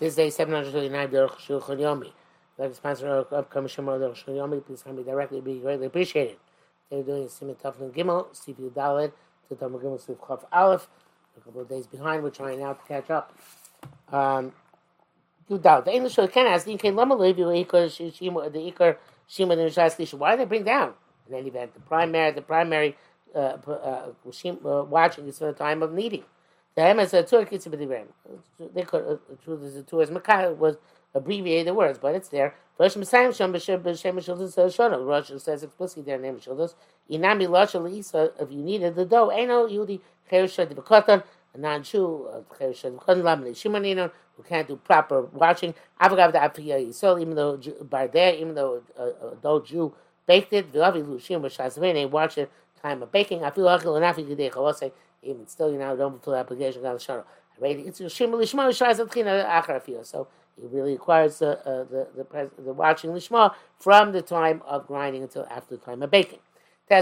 This day, 739, Derech Shulchan Yomi. Like to sponsor our upcoming Shemar Derech Shulchan Yomi, please come me directly, It'd be greatly appreciated. They're doing Simon Taflin Gimel, Steve Dalet, to Tamar Gimel, Steve Chaf Aleph. A couple of days behind, we're trying now to catch up. Um, doubt. The English can ask, the the Ikar Shima, the Nishas Why do they bring down? In any event, the primary, the primary uh, uh, uh, watching is for the time of needing. Hem is a Tur They could, uh, the truth is, the Tur is Makah was abbreviated words, but it's there. Rosh Messiah Shem B'Shem Mishildas Shona. Rosh says explicitly there, name Mishildas. Inami Lasha Lisa, if you needed the dough, Eno Yudi Chersha Divakotan, a non-Jew, Chersha Divakotan, Lamini Shimonino, who can't do proper watching. Avagav the Afiya Yisrael, even though Bardeh, even though a adult Jew baked it, Vilavi Lushim B'Shazvin, they it time of baking. I feel like Afi Gedei Chavosei, even still, you know, don't fulfill the application of Achar So it really requires the, uh, the, the, the watching Lishma from the time of grinding until after the time of baking. I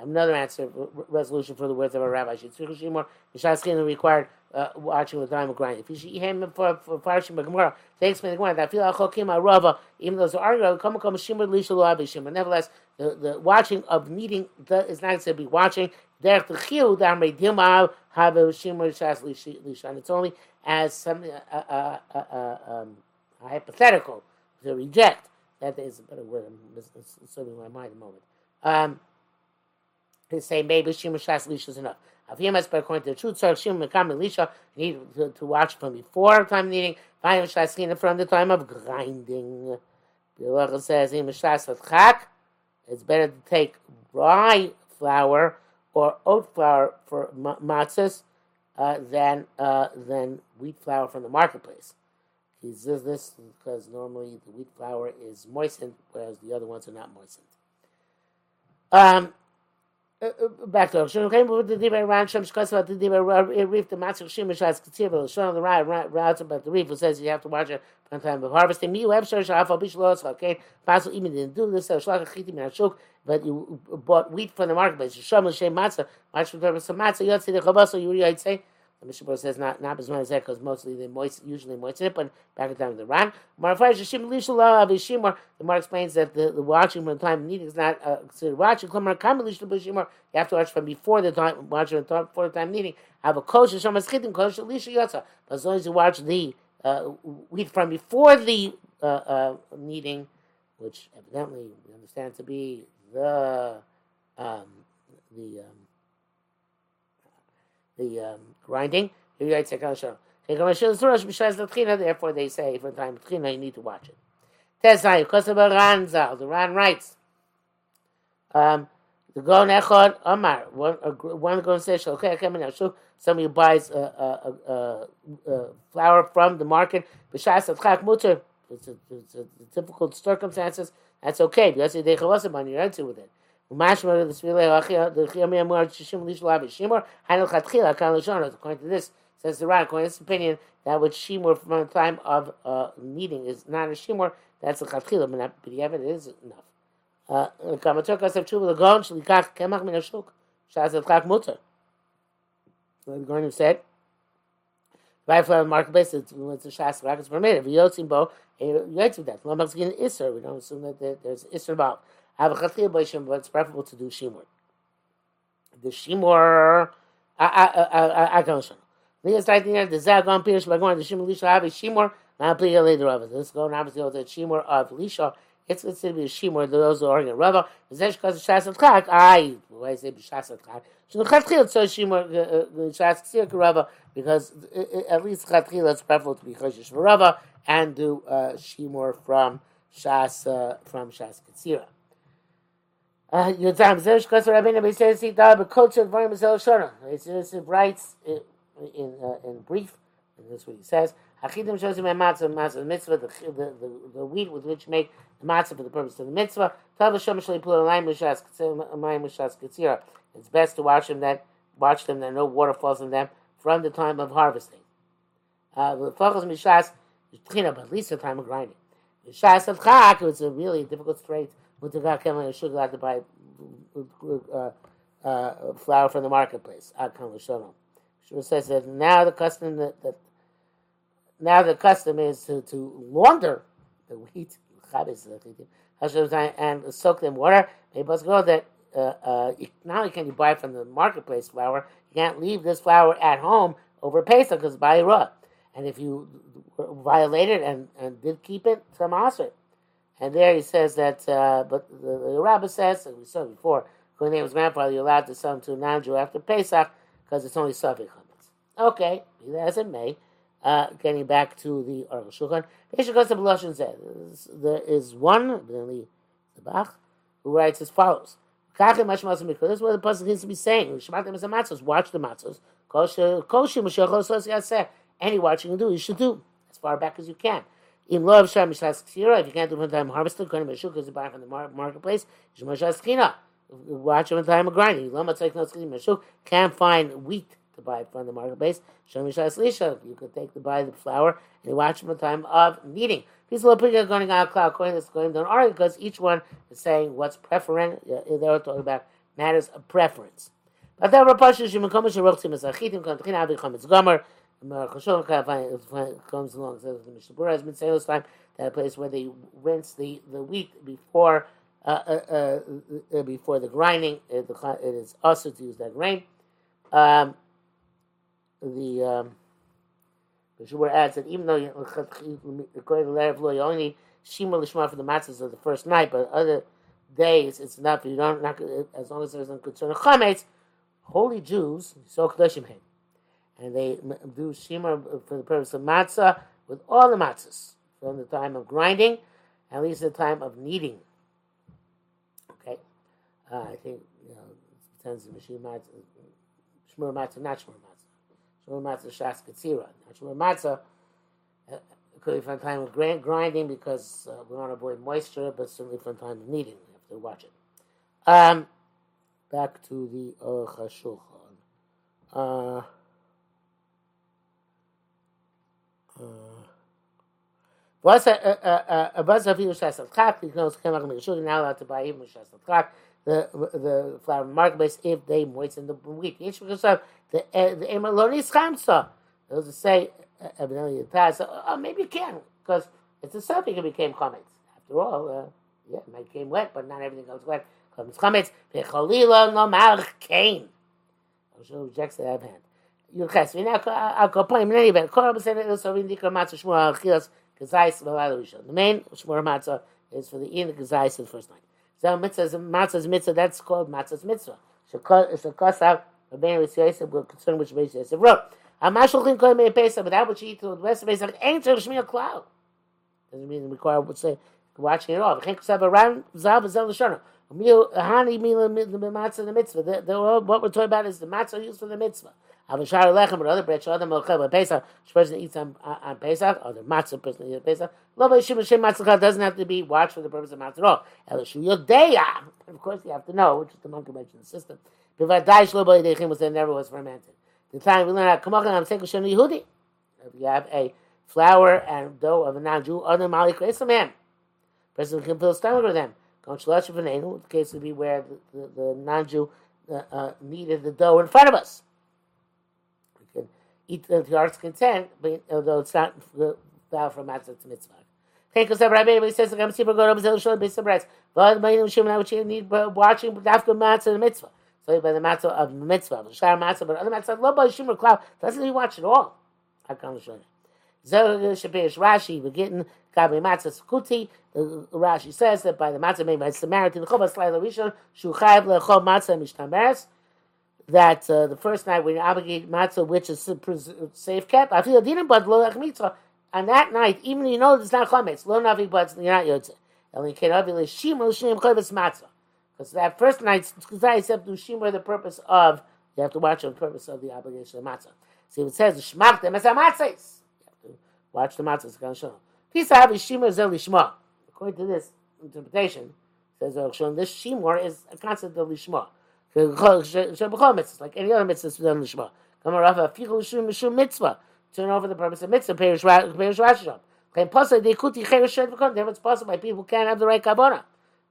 have another answer, resolution for the words of a rabbi. Tzrichu Shimor, Mishas required uh, watching the time of grinding. Him for for Parashim Gemara, they explain the Gemara that even though it's arguing, come come Shimor Lisha Lo Shimor. Nevertheless, the, the watching of needing the, is not to be watching. Derech Techiu Damrei Dilma Have Shimor Shas Lisha, and it's only as something uh, uh, uh, uh, um, hypothetical to reject. That is a better word. I'm serving my mind a moment. Um, to say maybe Shimon Shas Lisha is enough. Aviyamas, but according to the truth, so Shimon Mekam Lisha, you need to, to watch from before time needing, Vayim Shas from the time of grinding. The Bilacha says, Im Shas Chak, it's better to take rye flour or oat flour for matzahs uh, than uh, than wheat flour from the marketplace. He says this because normally the wheat flour is moistened, whereas the other ones are not moistened. Um, Bechtel, so we came with the Diva Ran Shem Shkos about the Diva Reef, the Master Shem Shas Ketziv, the son of the Rai, Rauts about the Reef, who says you have to watch it on time of harvesting. Me, web search shows, you have a bishlo, so okay, Pass even didn't do this, so shlach a chiti min ha-shuk, but you bought wheat from the marketplace, you shum, you shem, matzah, watch for the purpose matzah, you see the Khabasa you really say, the Mishnah says not not as much because mostly they moist usually moisten it, but back in time of the Ran. The Mar explains that the, the watching from the time of needing is not uh, considered watching. You have to watch from before the time watching before the time needing. Have a kosher shamas chitim kosher lisha yotza. As long as you watch the uh, wheat from before the uh, uh, kneading, which evidently we understand to be the um, the um, the um, grinding. Therefore, they say for time of you need to watch it. The Ran writes, um, the Gon Echad Amar, one, one Gon says, okay, come somebody buys a, a, a, a, flour from the market, Atchak Mutter, it's a, it's a difficult circumstances, that's okay, because they chavasa money, you're into with it. According to this, says the Ran, according to this opinion, that what shimur from the time of uh, kneading is not a shimur, that's a chatchila, but not b'diavad, it is enough. Uh, Kamatur kasav tshuva l'gon shlikach kemach min hashuk, shaz etchak mutter. The Gorim said, right from the marketplace, it's, it's a shas rak, it's permitted. V'yotzim bo, yotzim that. Lo machzgin iser, we don't assume that there's iser involved. Have a chatchil by shimur, but it's preferable to do shimur. The shimur, I don't know. Lias right there, the zagon pirish by going to shimur lisha have a shimur, not plead later of it. Let's go now to the shimur of lisha. It's considered to be a shimur. Those who are in Rava. Zesh because shas at chak. I why I say shas at chak. So chatchil so shimur shas ksir Rava because at least chatchil it's preferable to be choshish for Rava and do shimur from shas from shas ksira. Yotam Zesh Kosar Rabbeinu Beisei Sita Bekultur Dvarim Bezel Shona. It writes in uh, in brief, and that's what he says. Hachidim shows him a matzah, matzah mitzvah, the, the, the, the wheat with which make the matzah for the purpose of the mitzvah. Tav Hashem Shalei Pul Alayim Mishas Katzira. It's best to watch them that watch them that no water falls on them from the time of harvesting. Uh, the focus mishas but at least the time of grinding. Mishas of chak, it's a really difficult strait Mutagak Kemal Sugar allowed to buy uh, uh, flour from the marketplace. Akam L'Shalom. She says that now the custom that, that now the custom is to, to launder the wheat and soak them in water. Maybe let's go that uh, uh, not only can you buy from the marketplace flour, you can't leave this flour at home over Pesach because by raw. And if you violated and, and did keep it, some asr. And there he says that, uh, but the, the rabbi says, as we saw before, was grandfather, you're allowed to sell them to a non-Jew after Pesach because it's only Safik Chametz. Okay, as it may. Uh, getting back to the Aruch Shulchan, there is one, the Bach, who writes as follows. This is what the person needs to be saying. Watch the matzos. Any watching you do, you should do as far back as you can. In love sham if you can't do it for time harvested, going to because you buy from the marketplace, watch them in time of grinding. You can't find wheat to buy from the marketplace. You could take to buy the flour and you watch in time of kneading. These little people going on cloud coin this going don't argue because each one is saying what's preferent. They're talking about matters of preference. But there are pashas you come to rochim as gomer. Chashon comes along says the Mishnah has been saying this time that place where they rinse the, the wheat before uh, uh, uh, before the grinding. It, it is also to use that grain. Um, the um, the Shubur adds that even though according to the letter of law, you only shima lishma for the matzahs of the first night, but other days it's enough. You don't not as long as there's no concern of chametz. Holy Jews so kedoshim him, and they do shima for the purpose of matzah with all the matzahs from the time of grinding, at least the time of kneading. Okay, uh, I think you know it depends on the shima shmur matzah, not shmur matzah. Shmur matzah shas katzira. Shmur matzah uh, could be from time of grinding because uh, we want to avoid moisture, but certainly from time of kneading. We have to watch it. Um, back to the. Uh, uh, was a was a view of shasat khat he knows kemar me sure now that to buy him shasat khat the the from mark base if they moist in the week each was up the uh, the emaloni khamsa it was to say uh, uh, evidently it passed so, oh maybe you can cuz it's a something it became comments after all uh, yeah my came wet but not everything goes wet. Comes it's comments the khalila no mark came so jacks that have you guys we now a couple of minutes but come said so we need to come out to al chilas kazais v'layla The main shmur matzah is for the in the of the first night. So mitzvah matzah's mitzvah. That's called matzah's mitzvah. Shekos a Ben Rish Yosef were concerned which Rish Yosef wrote. Amashulchin koy me pesa, but that which eat to the rest of Pesach ain't to Shmiya cloud. Doesn't mean require would say watching it all. Can't have a round zav zel shana. Hani mila matzah the mitzvah. What we're talking about is the matzah used for the mitzvah. Avashar lechem, but other bread, shadam melchem on Pesach, which person eats on, on Pesach, or the matzah person eats on Pesach. Lo b'yishim Hashem matzah doesn't have to be watched for the purpose of matzah at all. Elishu yodeya. Of course, you have to know, which is the monkey mentioned system. B'vadai shlo b'yidechim was there never was fermented. The time we learn how kamachan am sekel shen Yehudi. If you have a flour and dough of a non-Jew, other mali kreisam him. Person can fill stomach with them. Gon shalosh v'neinu. The case would be where the, the, the non-Jew uh, uh, needed the dough in front of us eat the heart's content, but although it's not vow from matzah to mitzvah. Okay, because Rabbi he says, "I'm super good." I'm still showing based on breads. But my name Shimon, which you need watching after matzah and mitzvah. So by the matzah of mitzvah, the shar matzah, but other matzah, lo by Shimon cloud doesn't he watch it all? I can't show you. Zer Shapish Rashi, we're getting Gabi Matzah Skuti. Rashi says that by the matzah made by Samaritan, the Chobas Laila Rishon, Shuchayev Lechol Matzah Mishtameres that uh, the first night you obligate matzah, which is safe kept, I feel didn't but lo mitzvah. On that night, even you know it's not chametz, lo navi but you're not yotze. Because that first night, except do shimur the purpose of you have to watch the purpose of the obligation of matzah. See, it says shmak them as to watch the show. Pisa have shimur zel lishma. According to this interpretation, says this shimur is a concept of lishma like any other mitzvah done lishma. Come Rav afichul shum mishum mitzvah. Turn over the purpose of mitzvah. Perish Rasham. Claim possible they kuti cheresh shed v'kon. Therefore, it's possible by people who can't have the right kabbalah.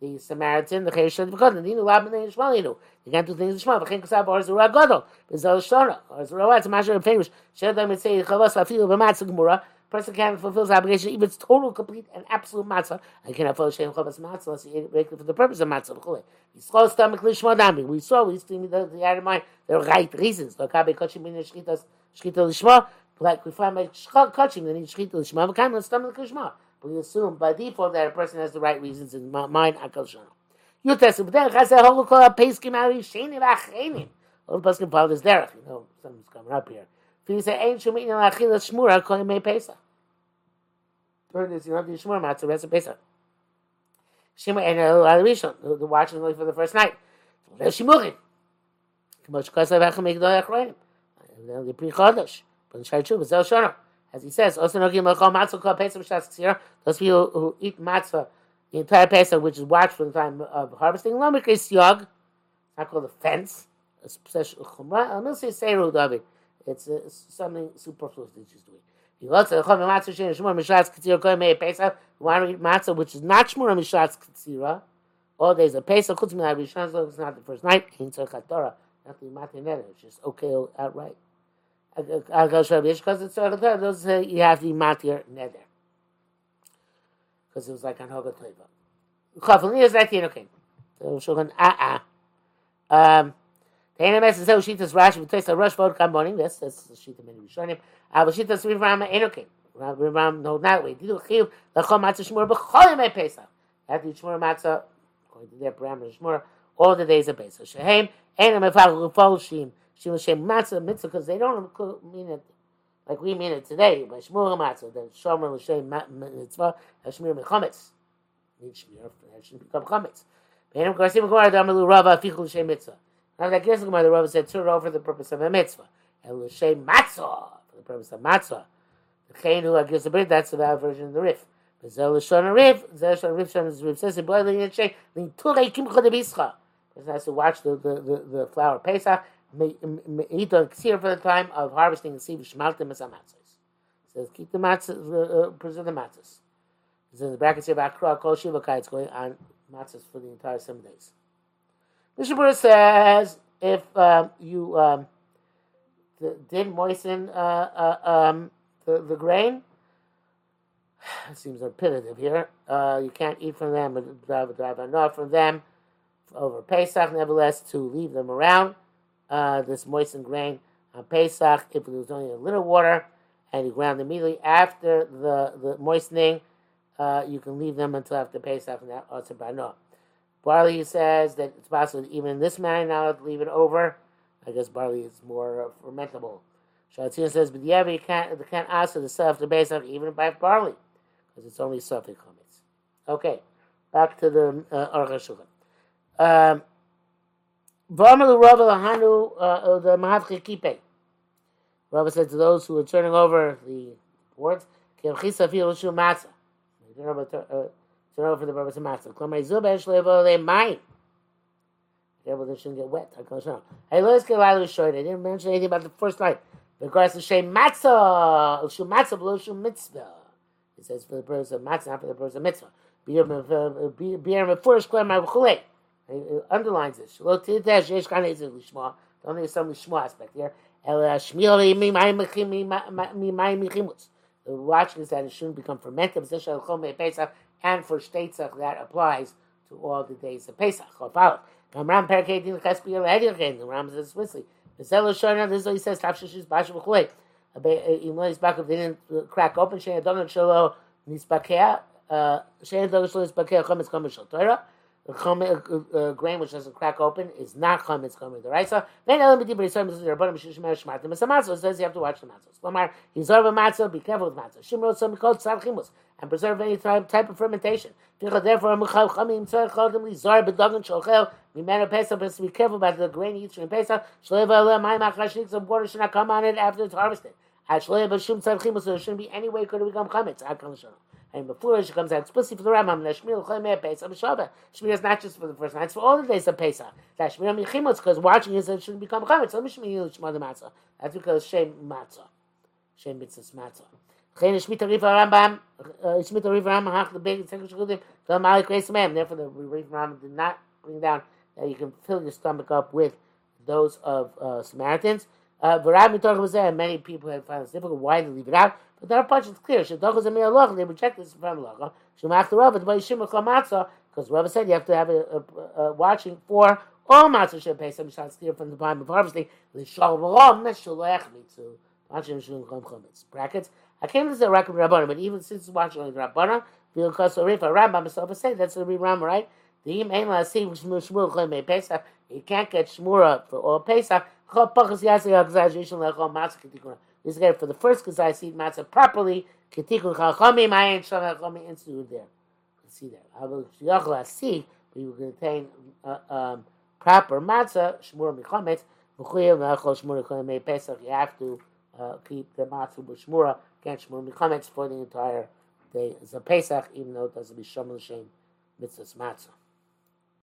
the Samaritan, the of God, the Ninu Lab and Shmuel Yinu. You can't do things in Shmuel. V'chein Kasav or Zura Gadol. B'zel Shona or Zura It's a Masher of famous. Shed them and say Chavas Afilu b'Matzah Gemura. Person can't fulfill his obligation even total, complete, and absolute matzah. I cannot follow Shem Chavas matzah unless he for the purpose of matzah. V'chulei. Yisrael stomach lishma dami. We saw, we see the, the of mind, the right reasons. V'kabe kochim min shchitas shchita lishma. Like we find by kochim, they need shchita lishma. V'kaim stomach lishma. We assume by default that a person has the right reasons in mind. Akal shana. Yutes, but then Chazal Holu Kol HaPeskim Ali Shenim V'Achrenim. All the person follow this derech. You know, something's coming up here. If you say Ein Shum Inin L'Achil Shmura Kol Yemei Pesach. Third is you don't have to Shmura Matzah rest of Pesach. Shimon and Al Rishon, the watching only for the first night. There's Shimurim. K'mosh Kosav Echam Migdol Achroim. The Pri Chodesh. But Shai Tshuva, Zel Shono. As he says, also Nokim L'Chol Matzah Kol Pesach B'Shas Tzira. Those people who eat matzah the entire Pesach, which is watched for the time of harvesting. Lomik is Yog, not called a fence, a special chumrah. To say Seiru David. It's, uh, something superfluous that she's doing. You also the chumrah matzah shein shmur mishatz Pesach. You want to eat matzah, which is not shmur mishatz katzira. All days of Pesach, chutz minay rishon, so it's not the first night. In tzorchat Torah, not the matzah neder. It's just okay outright. I'll go show you because it's tzorchat Torah. Those say you have to eat matzah neder because it was like on Hoga Teva. Chafalin is that okay. So Shulchan ah ah. Um, Tein a mess, so shit is rash, but it's a rush for come morning, this that's the shit in the him. I was shit as we from in okay. Now we no that way. Did you feel the come at shmur be khol me pesa. Had you shmur matza or did the bram shmur all the days of pesa. Shehem, and I'm a fall shim. She was shem matza mitza cuz they don't mean it like we mean it today, but shmur matza the shomer was shem mitzvah as shmur me khamets. Nit shmur, it should become khamets. Then of course, if you go to the Rav, I feel shem mitzvah. Now that Gerson Gemara, the Rava said, over for the purpose of a mitzvah. And L'Shem Matzah, for the purpose of Matzah. The Chain who gives the brit, that's the valid version of the Rif. Zel L'Shon Rif, Zel L'Shon Rif, Shon Rif says, Boy L'Yin Shei, L'Turei Kimcha De Bischa. Person has to watch the, the, the, the flower Pesach, eat on ksir for the time of harvesting and see shmaltim as matzahs. Says keep the matzahs, uh, preserve the matzahs. It's in the brackets here about kol shivakai. It's going on matzahs for the entire seven days. Mishabura says if um, you um, the, did moisten uh, uh, um, the, the grain, it seems repetitive here. Uh, you can't eat from them, but drive drive enough from them over Pesach. Nevertheless, to leave them around uh, this moistened grain on Pesach if it was only a little water and you ground immediately after the, the moistening. Uh, you can leave them until after Pesach and that also by. Barley says that it's possible even in this manner now to leave it over. I guess barley is more uh, fermentable. Shalatina says, but yeah, you can't, you can't ask the self to base on even by barley because it's only suffix comments. Okay, back to the uh, Aruch Um, V'amalu Rava lahanu uh, the mahavche kipe. Rava said to those who were turning over the boards, "Kevchisa fil shu matzah." to know for the purpose of matzah. Klo mei zub eshle evo le mai. The evo shouldn't get wet. I can't show. Hey, lo eske lai lo shoy. They didn't mention anything about the first night. The grass is shei matzah. El shu matzah below shu mitzvah. It says for the purpose of matzah, not for the purpose of mitzvah. Beer me furish klo mei vachulei. He underlines this. Lo tiddes yesh kane izin lishma. Only some lishma aspect here. El eh, shmiel eh, mi mai mechim mi mai mechimus. The watch is that it shouldn't become fermented. Zesh el chom mei pesach. And for Shteitzach, that applies to all the days of Pesach. Ram says explicitly. This is what he says, Tafshish Bash V'chulei. Even though his didn't crack open, Shein Adonat Shalo Nispakea, Shein Adonat Shalo Nispakea, Chometz Chometz Shal Torah the chum, uh, grain which doesn't crack open is not chametz chametz the raisa. Then elam b'di b'risayim b'zul yerabon b'shish mer shmatim it's a matzah. It says you have to watch the matzahs. Lamar yizar v'matzah. Be careful with matzah. Shimrot some called tzad chimus and preserve any type, type of fermentation. Therefore, mechav chamim tzad chodim lizar b'dagan sholchel mimena pesach. But be careful about the grain you eat during pesach. Shleiva aleh mayim achashnik. Some water should not come on it after it's harvested. At shleiva b'shum tzad chimus. There shouldn't be any way it could have become chametz. Ad kol and before she comes out explicitly for the Rambam, Shmir Chaymer Pesach B'Shabbat. Shmir is not just for the first night; it's for all the days of Pesach. That Shmir Michimotz, because watching is it shouldn't become Chametz. Let me Shmir Shmar the Matzah. That's because Shem Matzah, Shem Mitzvah Matzah. Chen Shmita Rifa Rambam, Shmita Rifa Rambam Hach the big second Shudim, the Malik Kreis Mem. Therefore, the Rifa Rambam did not bring down that you can fill your stomach up with those of uh, Samaritans. Uh, was there, many people have found it difficult. Why to leave it out? But are parts it's clear. Shadachos and Miyalach, they reject this from Allah. Shumach the Rav, it's by Shimon Matzah, because Rav said you have to have a, a, a watching for all matzah should pay some shots clear from the time of harvesting. The shalom meshalech mitzu. Watching shulum chom chometz. Brackets. I came to the record Rabbanim, but even since it's watching only Rabbanim, feel cause a rifa Rambam myself say that's the Ram, right? The im ein la see shmur shmur chom me pesach. You can't get shmura for all pesach. Chol pachas yasei ha'gzai yishon lechol matzah ketikuna. Is for the first gzai seed matzah properly. Ketikun chachami mayin shal chachami institute there. See there. I will shiyach see, you will contain uh, um, proper matzah, shmur michametz, v'chuyev v'achol shmur michametz pesach, you have to uh, keep the matzah b'shmura, can't shmur michametz for the entire day. It's a pesach, even though it doesn't be shom l'shem mitzvahs matzah.